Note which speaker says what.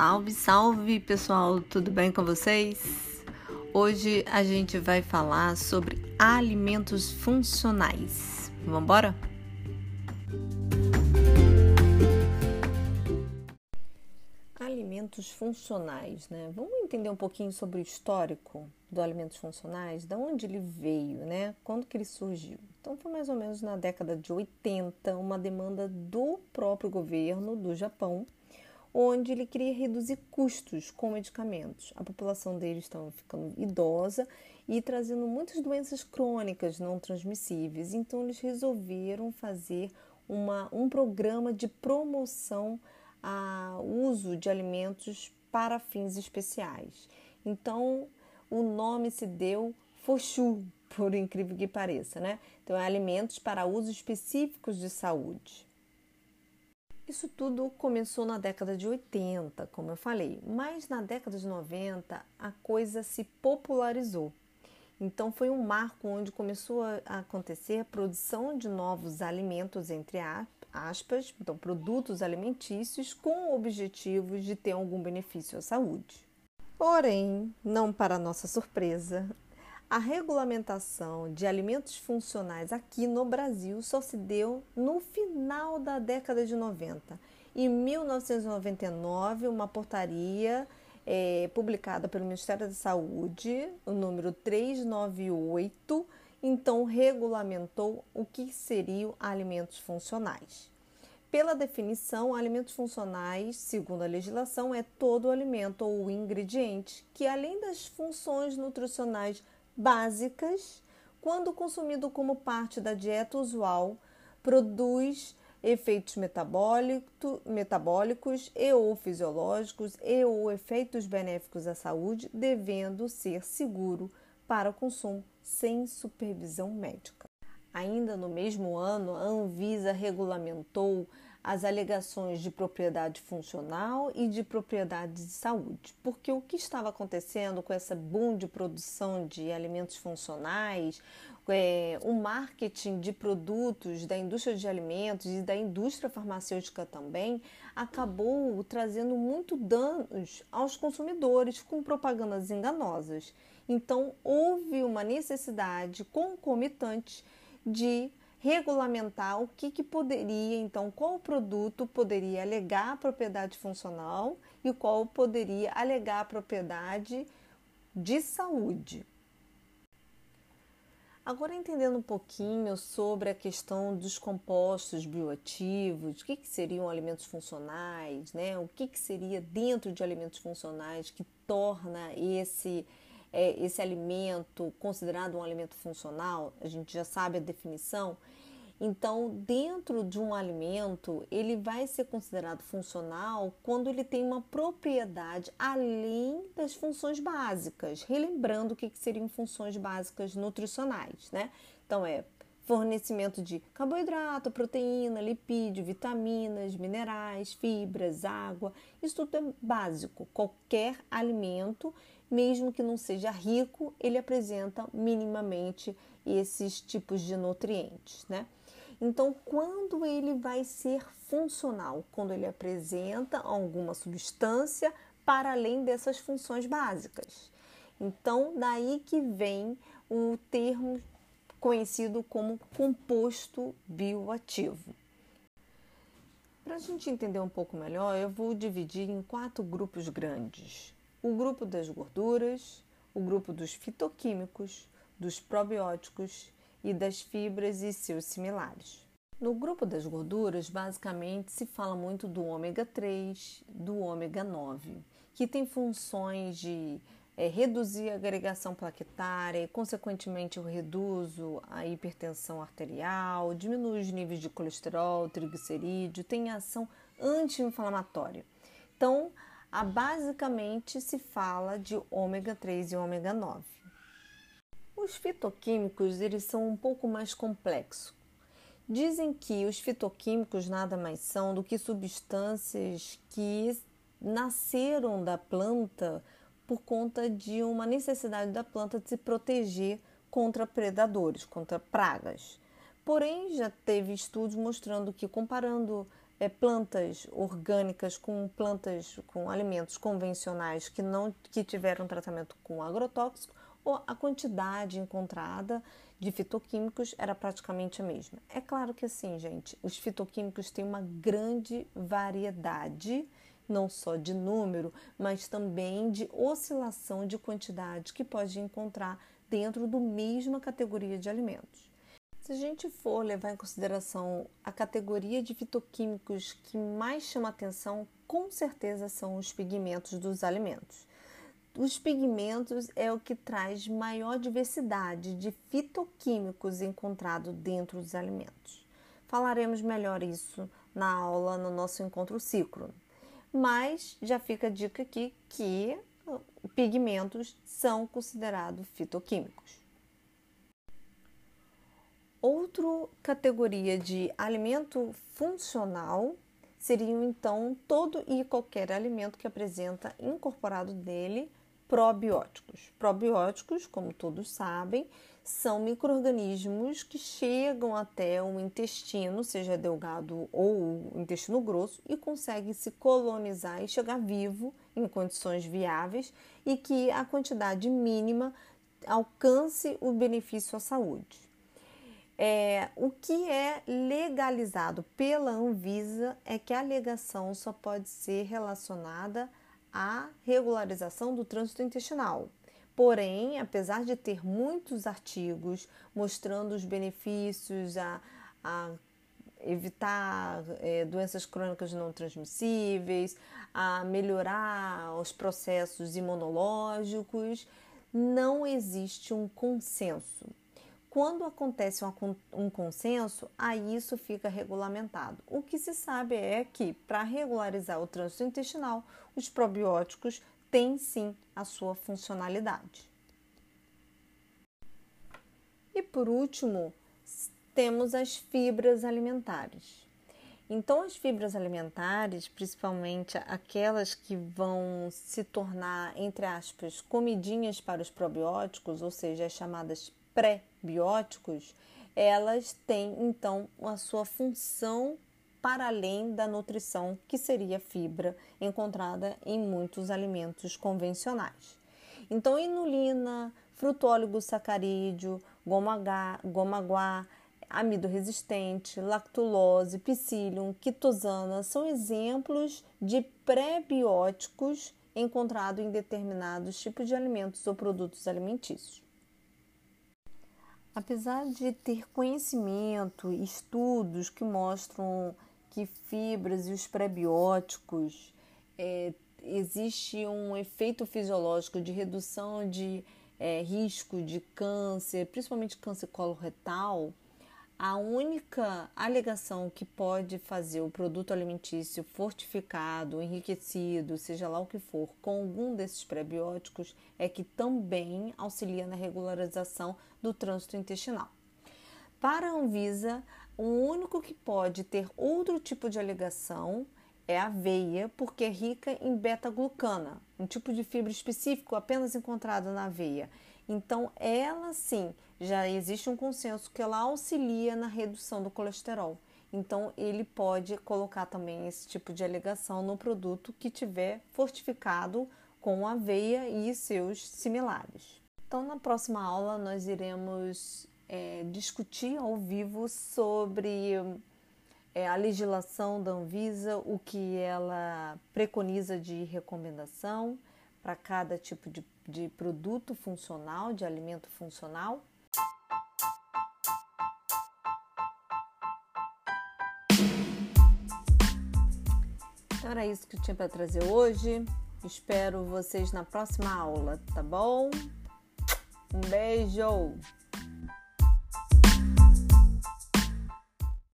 Speaker 1: Salve, salve pessoal, tudo bem com vocês? Hoje a gente vai falar sobre alimentos funcionais. Vamos embora? Alimentos funcionais, né? Vamos entender um pouquinho sobre o histórico do alimentos funcionais, da onde ele veio, né? Quando que ele surgiu? Então foi mais ou menos na década de 80, uma demanda do próprio governo do Japão onde ele queria reduzir custos com medicamentos. A população deles estava ficando idosa e trazendo muitas doenças crônicas não transmissíveis. Então, eles resolveram fazer uma, um programa de promoção ao uso de alimentos para fins especiais. Então, o nome se deu Foshu, por incrível que pareça, né? Então, é alimentos para usos específicos de saúde. Isso tudo começou na década de 80, como eu falei, mas na década de 90 a coisa se popularizou. Então foi um marco onde começou a acontecer a produção de novos alimentos, entre aspas, então produtos alimentícios com objetivos de ter algum benefício à saúde. Porém, não para nossa surpresa, a regulamentação de alimentos funcionais aqui no Brasil só se deu no final da década de 90. Em 1999, uma portaria é, publicada pelo Ministério da Saúde, o número 398, então regulamentou o que seriam alimentos funcionais. Pela definição, alimentos funcionais, segundo a legislação, é todo alimento ou ingrediente que, além das funções nutricionais básicas, quando consumido como parte da dieta usual, produz efeitos metabólicos e ou fisiológicos e ou efeitos benéficos à saúde, devendo ser seguro para o consumo sem supervisão médica. Ainda no mesmo ano, a Anvisa regulamentou as alegações de propriedade funcional e de propriedade de saúde. Porque o que estava acontecendo com essa boom de produção de alimentos funcionais, é, o marketing de produtos da indústria de alimentos e da indústria farmacêutica também acabou trazendo muito danos aos consumidores com propagandas enganosas. Então, houve uma necessidade concomitante de regulamentar o que, que poderia, então, qual produto poderia alegar propriedade funcional e qual poderia alegar propriedade de saúde. Agora, entendendo um pouquinho sobre a questão dos compostos bioativos, o que, que seriam alimentos funcionais, né? o que, que seria dentro de alimentos funcionais que torna esse é, esse alimento considerado um alimento funcional, a gente já sabe a definição. Então, dentro de um alimento, ele vai ser considerado funcional quando ele tem uma propriedade além das funções básicas. Relembrando o que, que seriam funções básicas nutricionais, né? Então, é fornecimento de carboidrato, proteína, lipídio, vitaminas, minerais, fibras, água. Isso tudo é básico. Qualquer alimento mesmo que não seja rico, ele apresenta minimamente esses tipos de nutrientes, né? Então, quando ele vai ser funcional? Quando ele apresenta alguma substância para além dessas funções básicas. Então, daí que vem o termo conhecido como composto bioativo. Para a gente entender um pouco melhor, eu vou dividir em quatro grupos grandes o grupo das gorduras, o grupo dos fitoquímicos, dos probióticos e das fibras e seus similares. No grupo das gorduras, basicamente se fala muito do ômega 3, do ômega 9, que tem funções de é, reduzir a agregação plaquetária e, consequentemente, eu reduzo a hipertensão arterial, diminui os níveis de colesterol, triglicerídeo, tem ação anti-inflamatória. Então, a, basicamente se fala de ômega 3 e ômega 9. Os fitoquímicos eles são um pouco mais complexos. Dizem que os fitoquímicos nada mais são do que substâncias que nasceram da planta por conta de uma necessidade da planta de se proteger contra predadores, contra pragas. Porém, já teve estudos mostrando que, comparando é, plantas orgânicas com plantas com alimentos convencionais que não que tiveram tratamento com agrotóxico ou a quantidade encontrada de fitoquímicos era praticamente a mesma. É claro que assim, gente, os fitoquímicos têm uma grande variedade, não só de número, mas também de oscilação de quantidade que pode encontrar dentro do mesma categoria de alimentos. Se a gente for levar em consideração a categoria de fitoquímicos que mais chama atenção, com certeza são os pigmentos dos alimentos. Os pigmentos é o que traz maior diversidade de fitoquímicos encontrado dentro dos alimentos. Falaremos melhor isso na aula no nosso encontro ciclo. Mas já fica a dica aqui que pigmentos são considerados fitoquímicos. Outra categoria de alimento funcional seriam então todo e qualquer alimento que apresenta incorporado dele probióticos. Probióticos, como todos sabem, são micro-organismos que chegam até o intestino, seja delgado ou intestino grosso, e conseguem se colonizar e chegar vivo em condições viáveis e que a quantidade mínima alcance o benefício à saúde. É, o que é legalizado pela Anvisa é que a alegação só pode ser relacionada à regularização do trânsito intestinal. Porém, apesar de ter muitos artigos mostrando os benefícios a, a evitar é, doenças crônicas não transmissíveis, a melhorar os processos imunológicos, não existe um consenso. Quando acontece um consenso, aí isso fica regulamentado. O que se sabe é que, para regularizar o trânsito intestinal, os probióticos têm sim a sua funcionalidade. E por último, temos as fibras alimentares. Então, as fibras alimentares, principalmente aquelas que vão se tornar, entre aspas, comidinhas para os probióticos, ou seja, as chamadas pré-bióticos, elas têm então a sua função para além da nutrição, que seria fibra encontrada em muitos alimentos convencionais. Então, inulina, frutóligo sacarídeo, goma, goma guá, amido resistente, lactulose, psyllium, quitosana são exemplos de pré-bióticos encontrados em determinados tipos de alimentos ou produtos alimentícios. Apesar de ter conhecimento, estudos que mostram que fibras e os prebióticos é, existe um efeito fisiológico de redução de é, risco de câncer, principalmente câncer coloretal, a única alegação que pode fazer o produto alimentício fortificado, enriquecido, seja lá o que for, com algum desses prebióticos é que também auxilia na regularização do trânsito intestinal. Para a Anvisa, o único que pode ter outro tipo de alegação é a aveia, porque é rica em beta-glucana, um tipo de fibra específico apenas encontrado na aveia. Então, ela sim, já existe um consenso que ela auxilia na redução do colesterol. Então, ele pode colocar também esse tipo de alegação no produto que tiver fortificado com aveia e seus similares. Então, na próxima aula, nós iremos é, discutir ao vivo sobre é, a legislação da Anvisa, o que ela preconiza de recomendação para cada tipo de, de produto funcional, de alimento funcional. Então era isso que eu tinha para trazer hoje. Espero vocês na próxima aula, tá bom? Um beijo!